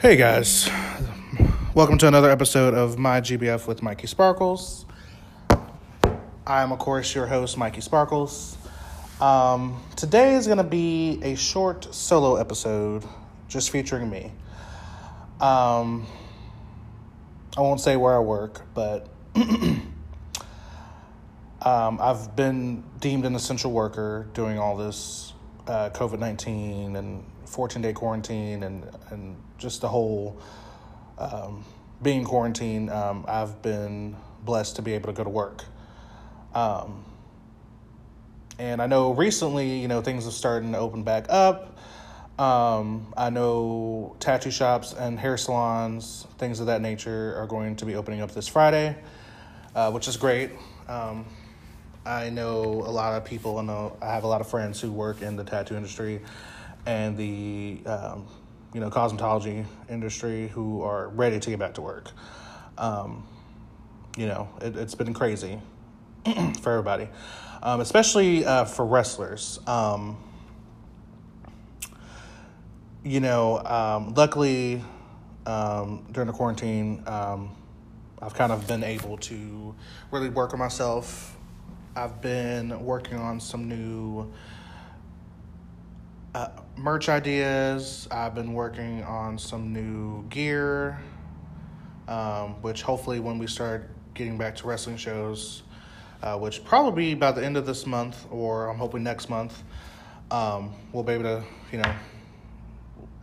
Hey guys, welcome to another episode of My GBF with Mikey Sparkles. I am, of course, your host, Mikey Sparkles. Um, today is going to be a short solo episode just featuring me. Um, I won't say where I work, but um, I've been deemed an essential worker doing all this uh, COVID 19 and 14 day quarantine and, and just the whole um, being quarantined. Um, I've been blessed to be able to go to work. Um, and I know recently, you know, things are starting to open back up. Um, I know tattoo shops and hair salons, things of that nature, are going to be opening up this Friday, uh, which is great. Um, I know a lot of people. Know I have a lot of friends who work in the tattoo industry and the um, you know cosmetology industry who are ready to get back to work. Um, you know, it, has been crazy for everybody, um, especially uh, for wrestlers. Um, you know, um, luckily um, during the quarantine, I've kind of been able to really work on myself. I've been working on some new uh, merch ideas. I've been working on some new gear, um, which hopefully when we start getting back to wrestling shows, uh, which probably by the end of this month or I'm hoping next month, um, we'll be able to, you know,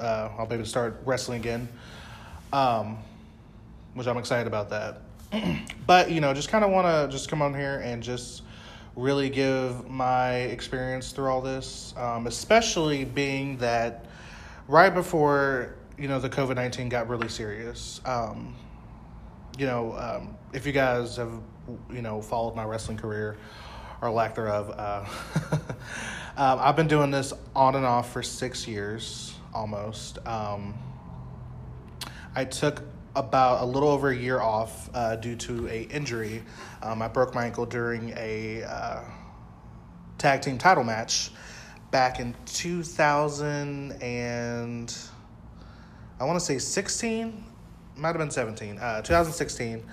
uh, I'll be able to start wrestling again, um, which I'm excited about that. but you know, just kind of want to just come on here and just really give my experience through all this, um, especially being that right before you know the COVID nineteen got really serious. Um, you know, um, if you guys have you know followed my wrestling career or lack thereof, uh, um, I've been doing this on and off for six years almost. Um, I took about a little over a year off uh, due to a injury. Um, I broke my ankle during a uh, tag team title match back in 2000 and I want to say 16, might have been 17, uh, 2016.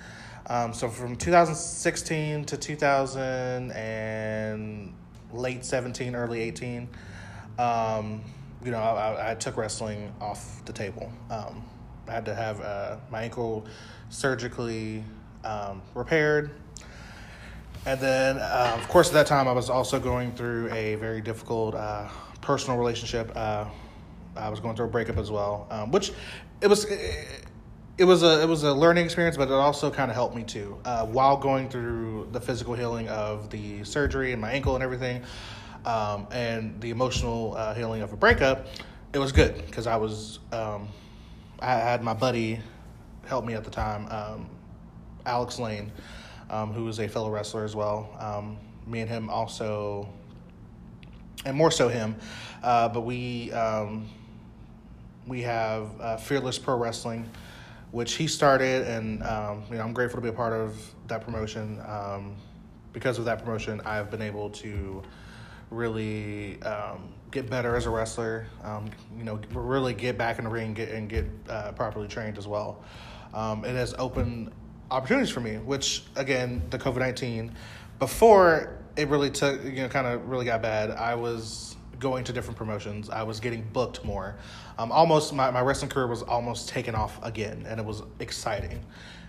Um, so from 2016 to 2000 and late 17, early 18, um, you know, I, I, took wrestling off the table. Um, I had to have uh, my ankle surgically um, repaired. And then, uh, of course, at that time, I was also going through a very difficult uh, personal relationship. Uh, I was going through a breakup as well, um, which it was. It, it was a it was a learning experience, but it also kind of helped me too. Uh, while going through the physical healing of the surgery and my ankle and everything, um, and the emotional uh, healing of a breakup, it was good because I was um, I had my buddy help me at the time, um, Alex Lane, um, who was a fellow wrestler as well. Um, me and him also, and more so him, uh, but we um, we have uh, Fearless Pro Wrestling, which he started, and um, you know I'm grateful to be a part of that promotion. Because of that promotion, I've been able to really um, get better as a wrestler. Um, you know, really get back in the ring get, and get uh, properly trained as well. Um, it has opened opportunities for me, which again, the COVID nineteen, before it really took, you know, kind of really got bad. I was going to different promotions. I was getting booked more. Um, almost my, my wrestling career was almost taken off again, and it was exciting.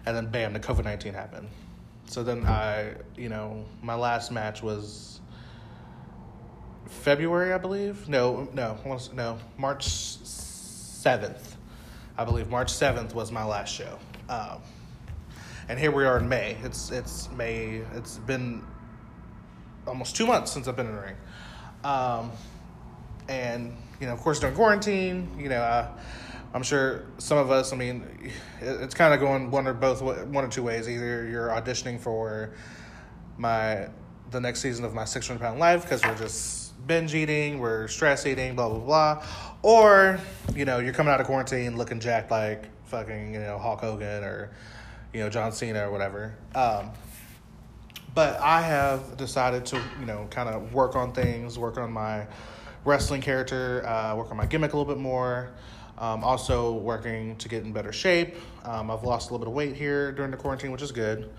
And then bam, the COVID nineteen happened. So then I, you know, my last match was February, I believe. No, no, no, March seventh. I believe March seventh was my last show. Um, and here we are in May. It's it's May. It's been almost two months since I've been in the ring. Um, and you know, of course, during quarantine, you know, uh, I'm sure some of us. I mean, it's kind of going one or both one or two ways. Either you're auditioning for my the next season of my 600 pound life because we're just binge eating, we're stress eating, blah blah blah, or you know you're coming out of quarantine looking jacked like fucking you know Hulk Hogan or you know John Cena or whatever. Um, but I have decided to you know kind of work on things, work on my wrestling character, uh, work on my gimmick a little bit more. Um, also working to get in better shape. Um, I've lost a little bit of weight here during the quarantine, which is good.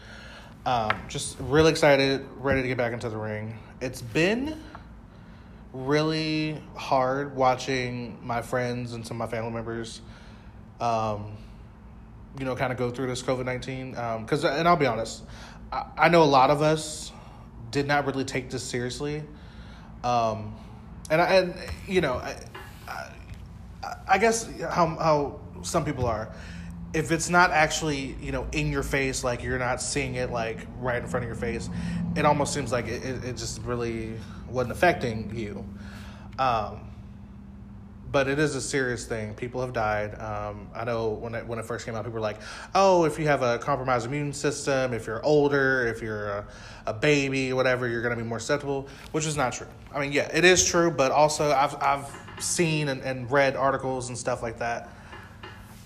Um, just really excited, ready to get back into the ring. It's been really hard watching my friends and some of my family members, um, you know, kind of go through this COVID 19. Because, um, and I'll be honest, I, I, know a lot of us did not really take this seriously. Um, and, I, and, you know, I, I, I guess how, how some people are if it's not actually you know in your face like you're not seeing it like right in front of your face it almost seems like it, it, it just really wasn't affecting you. Um, but it is a serious thing. People have died. Um, i know when it, when it first came out people were like oh if you have a compromised immune system if you're older if you're a, a baby whatever you're going to be more susceptible which is not true. I mean yeah it is true but also i've, I've seen and, and read articles and stuff like that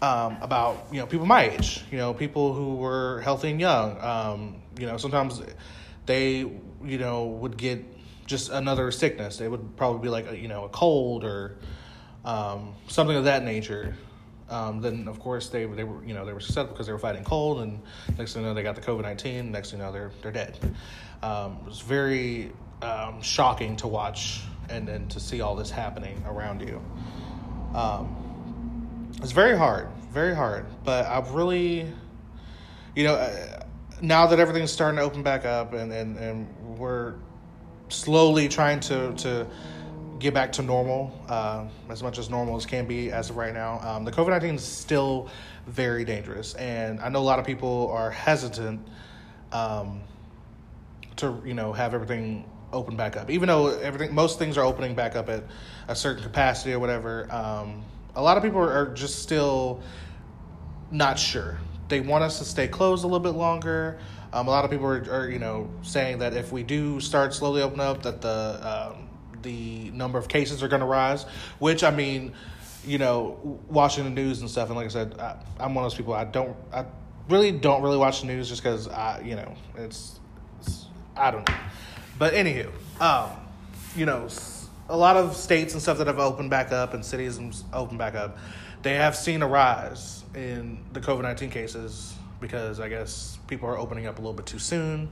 um, about you know people my age, you know people who were healthy and young. Um, you know sometimes they you know would get just another sickness. They would probably be like a, you know a cold or um, something of that nature. Um, then of course they they were you know they were susceptible because they were fighting cold, and next thing you know they got the COVID nineteen. Next thing you know they're they're dead. Um, it was very um, shocking to watch and and to see all this happening around you. Um, it's very hard, very hard. But I've really, you know, uh, now that everything's starting to open back up and, and, and we're slowly trying to, to get back to normal, uh, as much as normal as can be as of right now, um, the COVID 19 is still very dangerous. And I know a lot of people are hesitant um, to, you know, have everything open back up. Even though everything, most things are opening back up at a certain capacity or whatever. Um, a lot of people are just still not sure. They want us to stay closed a little bit longer. Um, a lot of people are, are, you know, saying that if we do start slowly open up, that the um, the number of cases are going to rise. Which I mean, you know, watching the news and stuff. And like I said, I, am one of those people. I don't. I really don't really watch the news just because I, you know, it's, it's I don't know. But anywho, um, you know a lot of states and stuff that have opened back up and cities and opened back up, they have seen a rise in the COVID 19 cases because I guess people are opening up a little bit too soon.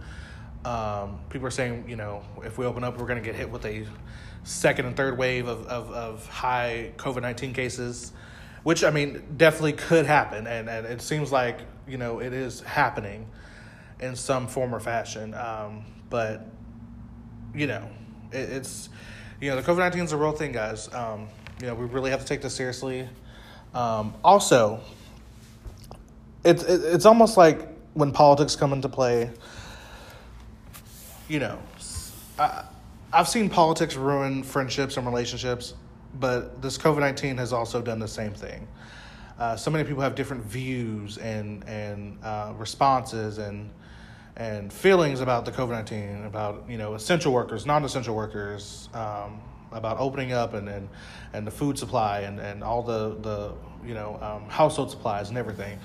Um, people are saying, you know, if we open up, we're going to get hit with a second and third wave of, of, of high COVID 19 cases, which I mean, definitely could happen. And, and it seems like, you know, it is happening in some form or fashion. Um, but, you know, it, it's you know, the COVID 19 is a real thing, guys. Um, you know, we really have to take this seriously. Um, also, it's it, it's almost like when politics come into play. You know, I, I've seen politics ruin friendships and relationships, but this COVID nineteen has also done the same thing. Uh, so many people have different views and and uh, responses and and feelings about the COVID nineteen, about you know essential workers, non essential workers, um, about opening up and, and and the food supply and, and all the the you know um, household supplies and everything,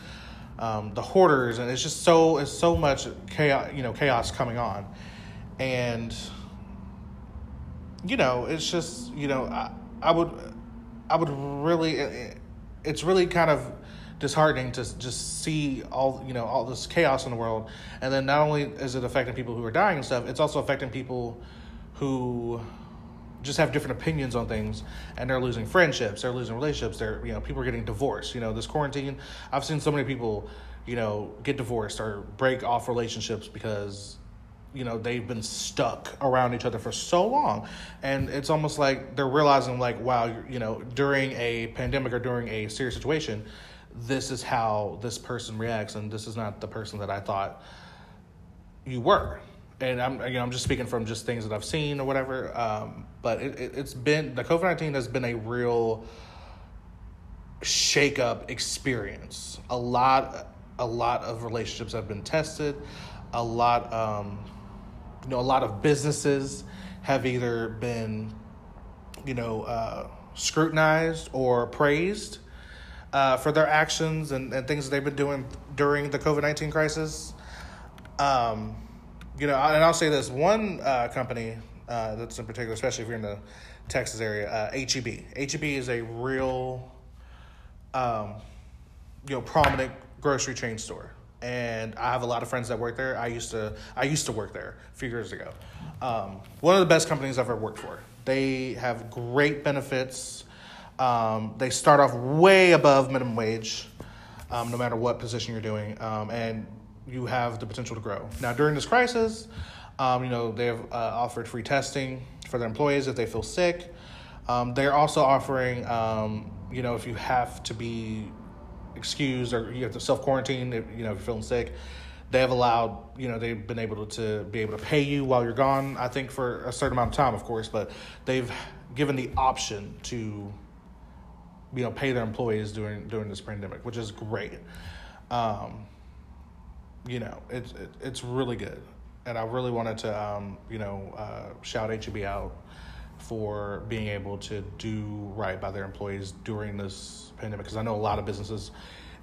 um, the hoarders, and it's just so it's so much chaos you know chaos coming on, and you know it's just you know I I would I would really it's really kind of disheartening to just see all you know all this chaos in the world. And then not only is it affecting people who are dying and stuff it's also affecting people who just have different opinions on things. And they're losing friendships they're losing relationships they're you know people are getting divorced. You know this quarantine i've seen so many people you know get divorced or break off relationships because you know they've been stuck around each other for so long. And it's almost like they're realizing like wow you know during a pandemic or during a serious situation this is how this person reacts and this is not the person that I thought you were. And I'm you know I'm just speaking from just things that I've seen or whatever. Um, but it, it, has been the COVID nineteen has been a real shake up experience. A lot a lot of relationships have been tested. A lot um, you know a lot of businesses have either been you know uh, scrutinized or praised uh, for their actions and, and things they've been doing during the COVID 19 crisis. Um, you know, and I'll say this one uh, company uh, that's in particular, especially if you're in the Texas area, uh, HEB. HEB is a real um, you know, prominent grocery chain store, and I have a lot of friends that work there. I used to I used to work there a few years ago. Um, one of the best companies I've ever worked for. They have great benefits. Um, they start off way above minimum wage, um, no matter what position you're doing, um, and you have the potential to grow. Now during this crisis, um, you know they have uh, offered free testing for their employees if they feel sick. Um, they're also offering, um, you know, if you have to be excused or you have to self quarantine, you know if you're feeling sick, they have allowed, you know, they've been able to be able to pay you while you're gone. I think for a certain amount of time, of course, but they've given the option to, you know, pay their employees during during this pandemic, which is great. Um, you know, it's it, it's really good, and I really wanted to, um, you know, uh, shout HEB out for being able to do right by their employees during this pandemic because I know a lot of businesses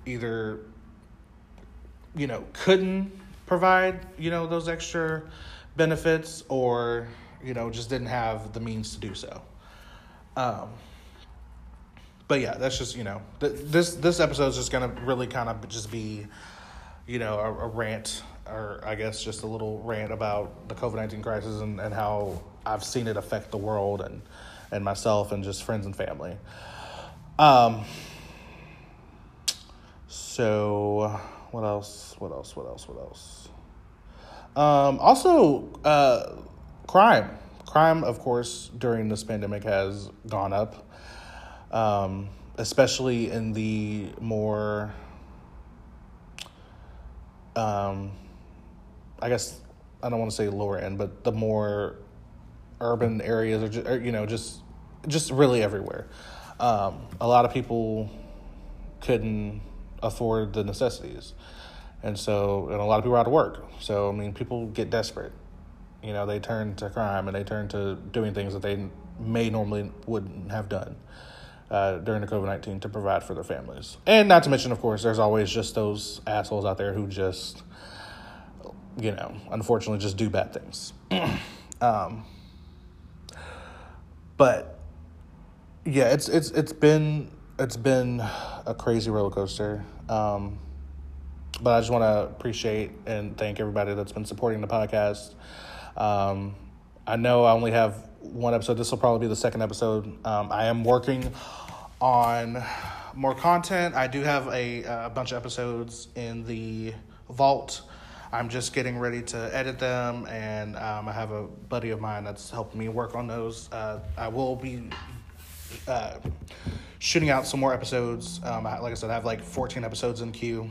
either you know couldn't provide you know those extra benefits or you know just didn't have the means to do so um but yeah that's just you know th- this this episode is just gonna really kind of just be you know a, a rant or i guess just a little rant about the covid-19 crisis and, and how i've seen it affect the world and and myself and just friends and family um so what else? What else? What else? What else? Um, also, uh, crime. Crime, of course, during this pandemic has gone up, um, especially in the more, um, I guess I don't want to say lower end, but the more urban areas, or, just, or you know, just just really everywhere. Um, a lot of people couldn't afford the necessities. And so, and a lot of people are out of work. So, I mean, people get desperate. You know, they turn to crime and they turn to doing things that they may normally wouldn't have done uh, during the COVID 19 to provide for their families. And not to mention, of course, there's always just those assholes out there who just, you know, unfortunately just do bad things. um, but yeah, it's it's it's been it's been a crazy roller coaster. Um, but I just want to appreciate and thank everybody that's been supporting the podcast. Um, I know I only have one episode. This will probably be the second episode. Um, I am working on more content. I do have a, a bunch of episodes in the vault. I'm just getting ready to edit them, and um, I have a buddy of mine that's helping me work on those. Uh, I will be uh, shooting out some more episodes. Um, I, like I said, I have like 14 episodes in queue.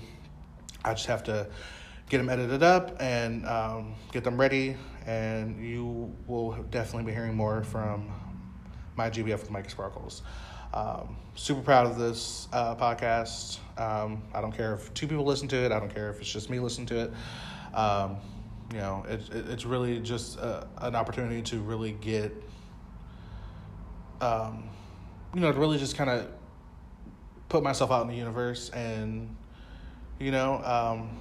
I just have to get them edited up and um, get them ready, and you will definitely be hearing more from my GBF with Mikey Sparkles. Um, super proud of this uh, podcast. Um, I don't care if two people listen to it. I don't care if it's just me listening to it. Um, you know, it, it, it's really just a, an opportunity to really get, um, you know, to really just kind of put myself out in the universe and, you know, um,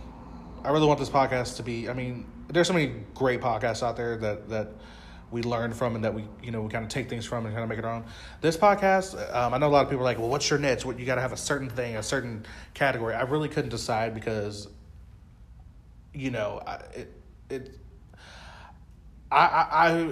I really want this podcast to be. I mean, there's so many great podcasts out there that that we learn from and that we you know we kind of take things from and kind of make it our own. This podcast, um, I know a lot of people are like, well, what's your niche? What you got to have a certain thing, a certain category. I really couldn't decide because, you know, I, it it. I,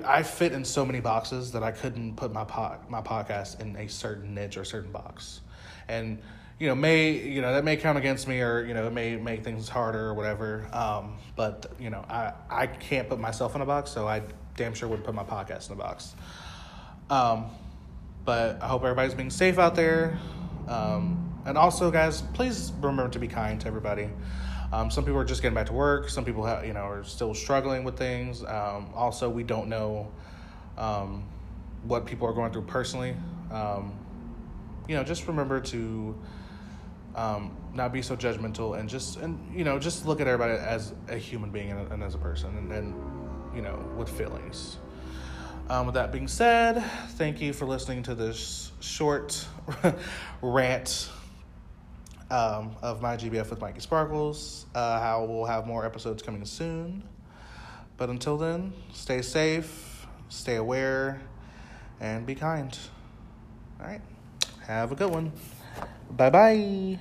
I I fit in so many boxes that I couldn't put my pod, my podcast in a certain niche or certain box, and you know, may you know that may count against me, or you know, it may make things harder or whatever. Um, but you know, I I can't put myself in a box, so I damn sure would put my podcast in a box. Um, but I hope everybody's being safe out there. Um, and also, guys, please remember to be kind to everybody. Um, some people are just getting back to work. Some people, have, you know, are still struggling with things. Um, also, we don't know um, what people are going through personally. Um, you know, just remember to um, not be so judgmental and just and you know just look at everybody as a human being and, and as a person and, and, you know with feelings. Um, with that being said thank you for listening to this short rant um, of my gbf with mikey sparkles. Uh, how we'll have more episodes coming soon. But until then stay safe stay aware and be kind. All right. Have a good one Bye bye.